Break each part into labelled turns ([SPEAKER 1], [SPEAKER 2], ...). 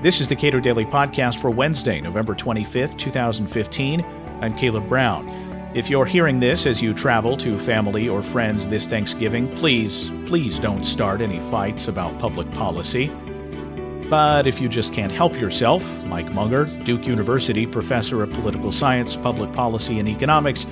[SPEAKER 1] This is the Cato Daily Podcast for Wednesday, November 25th, 2015. I'm Caleb Brown. If you're hearing this as you travel to family or friends this Thanksgiving, please, please don't start any fights about public policy. But if you just can't help yourself, Mike Munger, Duke University professor of political science, public policy, and economics,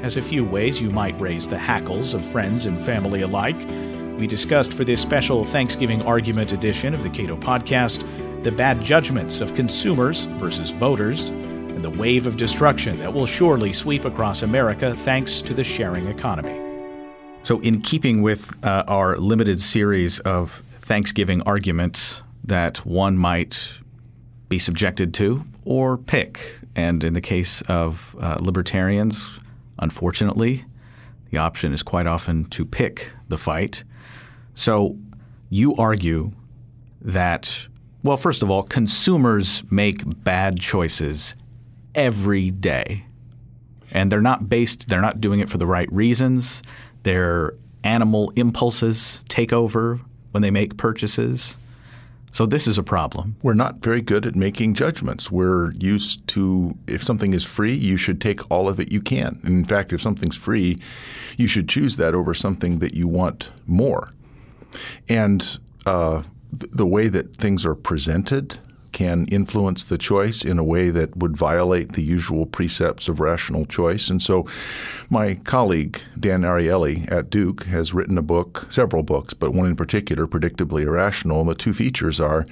[SPEAKER 1] has a few ways you might raise the hackles of friends and family alike. We discussed for this special Thanksgiving argument edition of the Cato podcast the bad judgments of consumers versus voters, and the wave of destruction that will surely sweep across America thanks to the sharing economy. So, in keeping with uh, our limited series of Thanksgiving arguments that one might be subjected to or pick, and in the case of uh, libertarians, unfortunately, the option is quite often to pick the fight. So, you argue that well, first of all, consumers make bad choices every day. And they're not based, they're not doing it for the right reasons. Their animal impulses take over when they make purchases. So this is a problem.
[SPEAKER 2] We're not very good at making judgments. We're used to if something is free, you should take all of it you can. In fact, if something's free, you should choose that over something that you want more. And uh, the way that things are presented can influence the choice in a way that would violate the usual precepts of rational choice. And so, my colleague Dan Ariely at Duke has written a book, several books, but one in particular, Predictably Irrational. And the two features are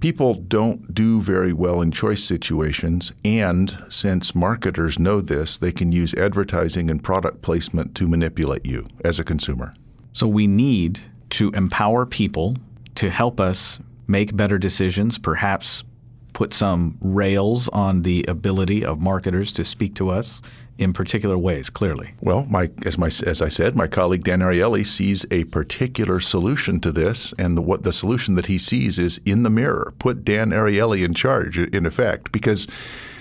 [SPEAKER 2] people don't do very well in choice situations. And since marketers know this, they can use advertising and product placement to manipulate you as a consumer.
[SPEAKER 1] So, we need to empower people to help us make better decisions, perhaps put some rails on the ability of marketers to speak to us in particular ways, clearly.
[SPEAKER 2] Well, my, as, my, as I said, my colleague Dan Ariely sees a particular solution to this, and the, what the solution that he sees is in the mirror. Put Dan Ariely in charge, in effect, because –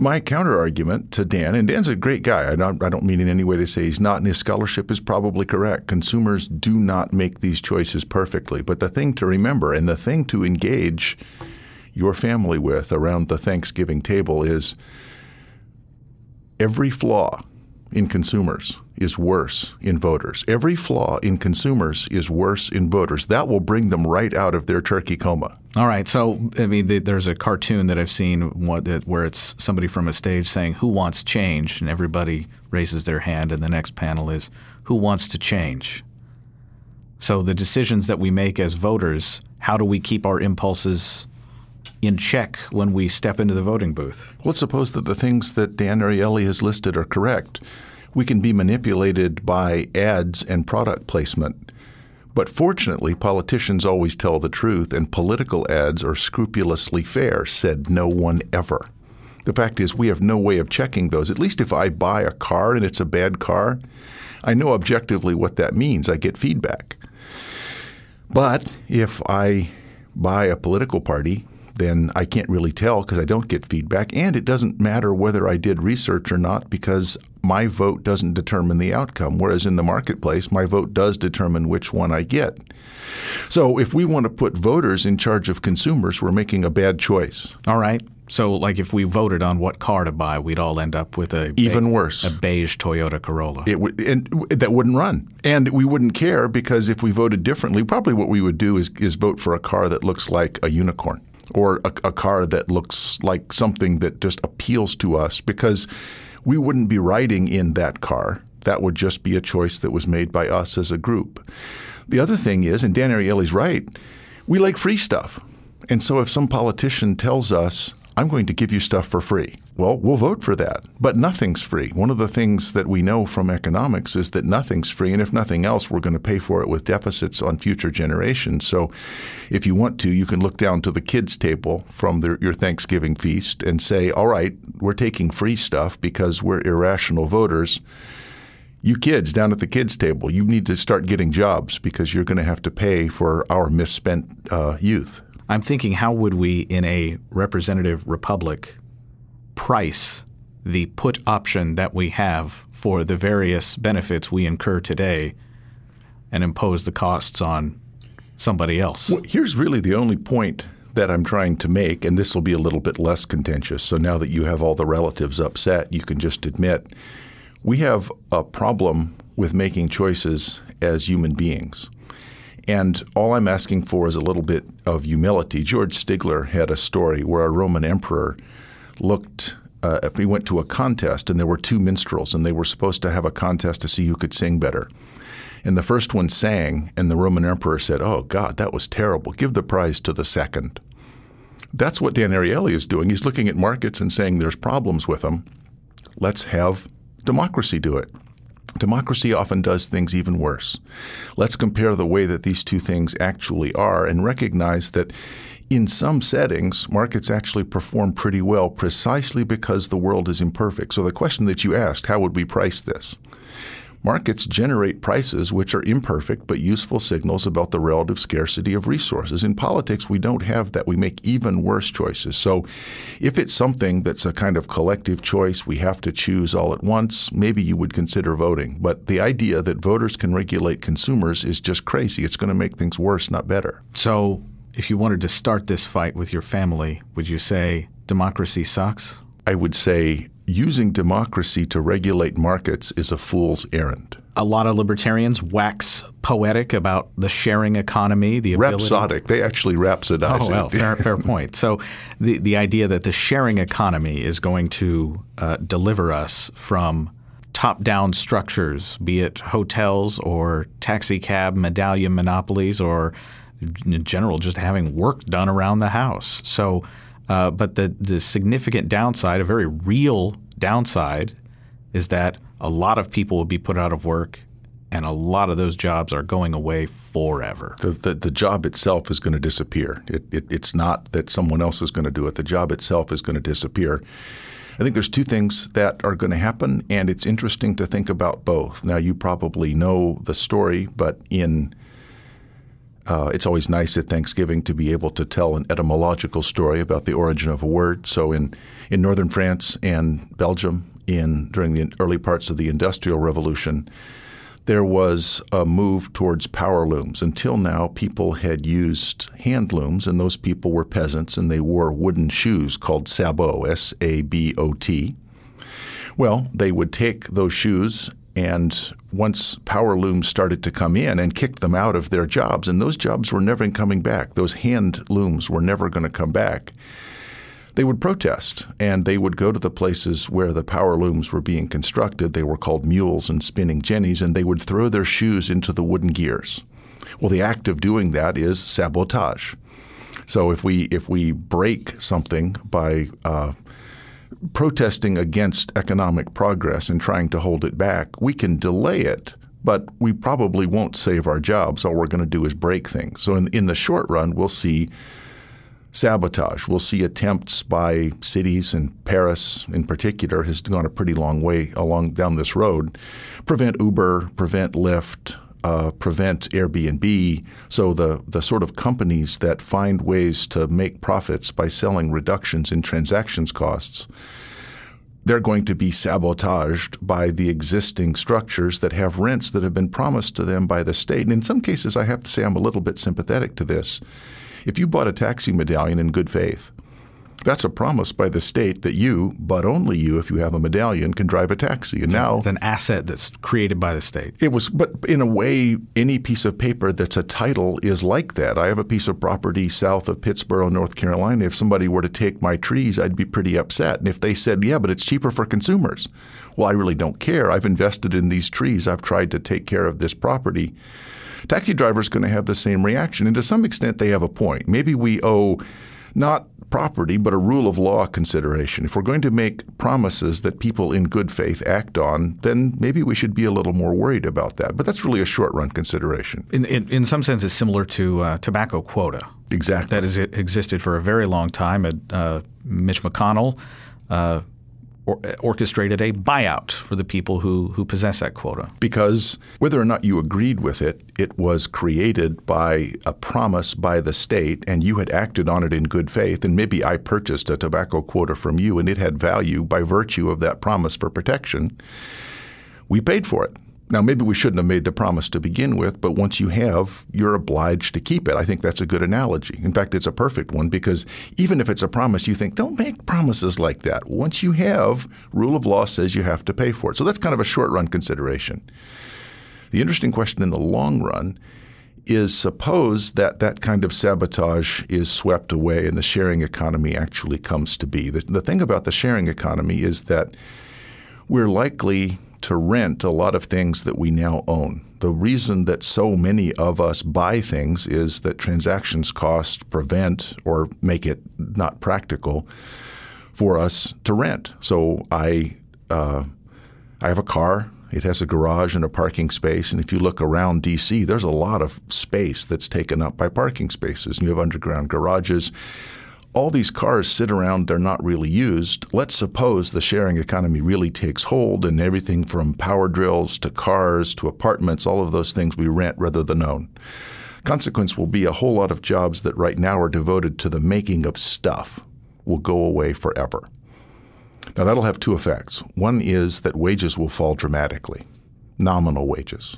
[SPEAKER 2] my counter argument to Dan, and Dan's a great guy. I don't, I don't mean in any way to say he's not, and his scholarship is probably correct. Consumers do not make these choices perfectly. But the thing to remember and the thing to engage your family with around the Thanksgiving table is every flaw in consumers is worse in voters. Every flaw in consumers is worse in voters. That will bring them right out of their turkey coma.
[SPEAKER 1] All right. So, I mean, there's a cartoon that I've seen where it's somebody from a stage saying, Who wants change? And everybody raises their hand, and the next panel is, Who wants to change? So, the decisions that we make as voters, how do we keep our impulses in check when we step into the voting booth?
[SPEAKER 2] Let's suppose that the things that Dan Ariely has listed are correct we can be manipulated by ads and product placement. But fortunately, politicians always tell the truth, and political ads are scrupulously fair, said no one ever. The fact is, we have no way of checking those. At least if I buy a car and it's a bad car, I know objectively what that means. I get feedback. But if I buy a political party then I can't really tell because I don't get feedback. And it doesn't matter whether I did research or not because my vote doesn't determine the outcome. Whereas in the marketplace, my vote does determine which one I get. So if we want to put voters in charge of consumers, we're making a bad choice.
[SPEAKER 1] All right. So, like, if we voted on what car to buy, we'd all end up with a
[SPEAKER 2] even be- worse
[SPEAKER 1] a beige Toyota Corolla.
[SPEAKER 2] It would, and that wouldn't run, and we wouldn't care because if we voted differently, probably what we would do is is vote for a car that looks like a unicorn or a, a car that looks like something that just appeals to us because we wouldn't be riding in that car. That would just be a choice that was made by us as a group. The other thing is, and Dan Ariely's right, we like free stuff. And so if some politician tells us, I'm going to give you stuff for free. Well, we'll vote for that. But nothing's free. One of the things that we know from economics is that nothing's free. And if nothing else, we're going to pay for it with deficits on future generations. So if you want to, you can look down to the kids' table from the, your Thanksgiving feast and say, all right, we're taking free stuff because we're irrational voters you kids down at the kids table, you need to start getting jobs because you're going to have to pay for our misspent uh, youth.
[SPEAKER 1] I'm thinking, how would we, in a representative republic, price the put option that we have for the various benefits we incur today and impose the costs on somebody else?
[SPEAKER 2] Well, here's really the only point that I'm trying to make, and this will be a little bit less contentious. So now that you have all the relatives upset, you can just admit we have a problem with making choices as human beings. And all I'm asking for is a little bit of humility. George Stigler had a story where a Roman emperor looked, uh, if he went to a contest and there were two minstrels and they were supposed to have a contest to see who could sing better. And the first one sang, and the Roman emperor said, Oh, God, that was terrible. Give the prize to the second. That's what Dan Ariely is doing. He's looking at markets and saying there's problems with them. Let's have democracy do it. Democracy often does things even worse. Let's compare the way that these two things actually are and recognize that in some settings, markets actually perform pretty well precisely because the world is imperfect. So the question that you asked, how would we price this? Markets generate prices which are imperfect but useful signals about the relative scarcity of resources. In politics, we don't have that. We make even worse choices. So if it's something that's a kind of collective choice, we have to choose all at once, maybe you would consider voting. But the idea that voters can regulate consumers is just crazy. It's going to make things worse, not better.
[SPEAKER 1] So if you wanted to start this fight with your family, would you say democracy sucks?
[SPEAKER 2] I would say using democracy to regulate markets is a fool's errand.
[SPEAKER 1] A lot of libertarians wax poetic about the sharing economy, the ability.
[SPEAKER 2] Rhapsodic. They actually rhapsodize
[SPEAKER 1] oh, well,
[SPEAKER 2] it.
[SPEAKER 1] fair, fair point. So the, the idea that the sharing economy is going to uh, deliver us from top down structures, be it hotels or taxi cab medallion monopolies or in general just having work done around the house. So uh, but the, the significant downside, a very real downside, is that a lot of people will be put out of work and a lot of those jobs are going away forever.
[SPEAKER 2] The, the, the job itself is going to disappear. It, it, it's not that someone else is going to do it. The job itself is going to disappear. I think there's two things that are going to happen, and it's interesting to think about both. Now, you probably know the story, but in uh, it's always nice at Thanksgiving to be able to tell an etymological story about the origin of a word. So in, in northern France and Belgium, in during the early parts of the Industrial Revolution, there was a move towards power looms. Until now, people had used hand looms, and those people were peasants, and they wore wooden shoes called sabots, S A B O T. Well, they would take those shoes and once power looms started to come in and kicked them out of their jobs, and those jobs were never coming back, those hand looms were never going to come back, they would protest and they would go to the places where the power looms were being constructed. They were called mules and spinning jennies, and they would throw their shoes into the wooden gears. Well, the act of doing that is sabotage. So if we if we break something by uh, protesting against economic progress and trying to hold it back, we can delay it, but we probably won't save our jobs. All we're going to do is break things. So in, in the short run, we'll see sabotage. We'll see attempts by cities, and Paris in particular has gone a pretty long way along down this road, prevent Uber, prevent Lyft, uh, prevent Airbnb. So the the sort of companies that find ways to make profits by selling reductions in transactions costs, they're going to be sabotaged by the existing structures that have rents that have been promised to them by the state. And in some cases, I have to say I'm a little bit sympathetic to this. If you bought a taxi medallion in good faith, that's a promise by the state that you, but only you, if you have a medallion, can drive a taxi. And
[SPEAKER 1] it's
[SPEAKER 2] now
[SPEAKER 1] it's an asset that's created by the state.
[SPEAKER 2] It was, but in a way, any piece of paper that's a title is like that. I have a piece of property south of Pittsboro, North Carolina. If somebody were to take my trees, I'd be pretty upset. And if they said, "Yeah, but it's cheaper for consumers," well, I really don't care. I've invested in these trees. I've tried to take care of this property. Taxi driver's going to have the same reaction, and to some extent, they have a point. Maybe we owe not property, but a rule of law consideration. If we're going to make promises that people in good faith act on, then maybe we should be a little more worried about that. But that's really a short run consideration.
[SPEAKER 1] In, in, in some sense, it's similar to uh, tobacco quota.
[SPEAKER 2] Exactly.
[SPEAKER 1] That has existed for a very long time. Uh, Mitch McConnell uh, or, orchestrated a buyout for the people who, who possess that quota.
[SPEAKER 2] Because whether or not you agreed with it, it was created by a promise by the state, and you had acted on it in good faith. And maybe I purchased a tobacco quota from you, and it had value by virtue of that promise for protection. We paid for it. Now, maybe we shouldn't have made the promise to begin with, but once you have, you're obliged to keep it. I think that's a good analogy. In fact, it's a perfect one because even if it's a promise, you think, don't make promises like that. Once you have, rule of law says you have to pay for it. So that's kind of a short run consideration. The interesting question in the long run is suppose that that kind of sabotage is swept away and the sharing economy actually comes to be. The, the thing about the sharing economy is that we're likely to rent a lot of things that we now own. The reason that so many of us buy things is that transactions cost prevent or make it not practical for us to rent. So I uh, I have a car. It has a garage and a parking space. And if you look around DC, there's a lot of space that's taken up by parking spaces. And you have underground garages all these cars sit around, they're not really used. Let's suppose the sharing economy really takes hold and everything from power drills to cars to apartments, all of those things we rent rather than own. Consequence will be a whole lot of jobs that right now are devoted to the making of stuff will go away forever. Now, that'll have two effects. One is that wages will fall dramatically, nominal wages.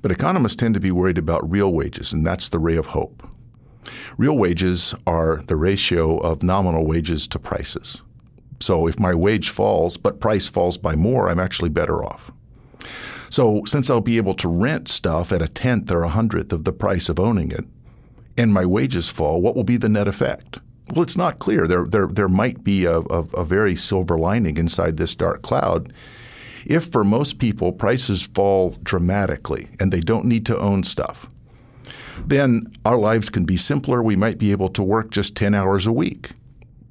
[SPEAKER 2] But economists tend to be worried about real wages, and that's the ray of hope. Real wages are the ratio of nominal wages to prices. So if my wage falls, but price falls by more, I'm actually better off. So since I'll be able to rent stuff at a tenth or a hundredth of the price of owning it, and my wages fall, what will be the net effect? Well, it's not clear. There, there, there might be a, a, a very silver lining inside this dark cloud. If for most people prices fall dramatically and they don't need to own stuff, then our lives can be simpler. We might be able to work just 10 hours a week.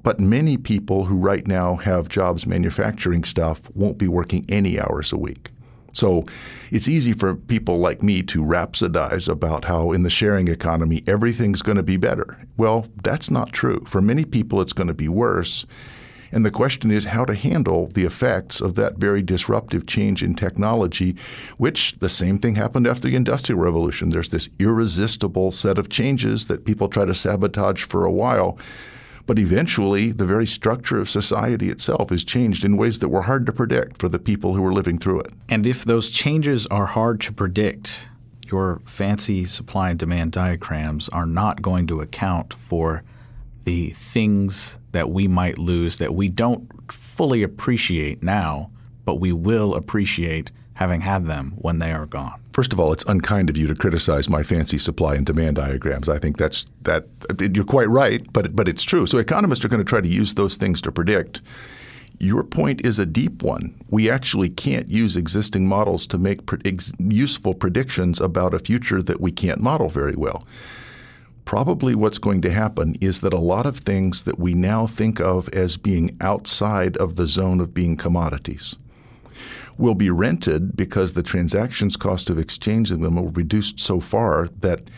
[SPEAKER 2] But many people who right now have jobs manufacturing stuff won't be working any hours a week. So it's easy for people like me to rhapsodize about how in the sharing economy everything's going to be better. Well, that's not true. For many people, it's going to be worse. And the question is how to handle the effects of that very disruptive change in technology, which the same thing happened after the Industrial Revolution. There's this irresistible set of changes that people try to sabotage for a while. But eventually, the very structure of society itself is changed in ways that were hard to predict for the people who were living through it.
[SPEAKER 1] And if those changes are hard to predict, your fancy supply and demand diagrams are not going to account for the things that we might lose that we don't fully appreciate now, but we will appreciate having had them when they are gone.
[SPEAKER 2] First of all, it's unkind of you to criticize my fancy supply and demand diagrams. I think that's that you're quite right, but but it's true. So economists are going to try to use those things to predict. Your point is a deep one. We actually can't use existing models to make pre- ex- useful predictions about a future that we can't model very well probably what's going to happen is that a lot of things that we now think of as being outside of the zone of being commodities will be rented because the transactions cost of exchanging them will be reduced so far that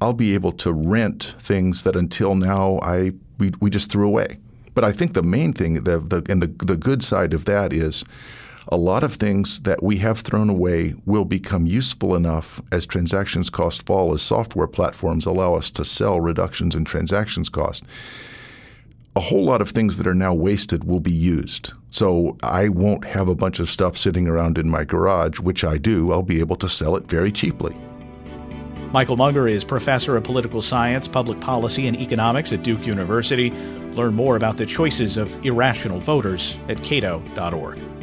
[SPEAKER 2] I'll be able to rent things that until now I we, we just threw away. But I think the main thing, the, the, and the, the good side of that is a lot of things that we have thrown away will become useful enough as transactions cost fall, as software platforms allow us to sell reductions in transactions cost. A whole lot of things that are now wasted will be used. So I won't have a bunch of stuff sitting around in my garage, which I do. I'll be able to sell it very cheaply.
[SPEAKER 1] Michael Munger is professor of political science, public policy, and economics at Duke University. Learn more about the choices of irrational voters at cato.org.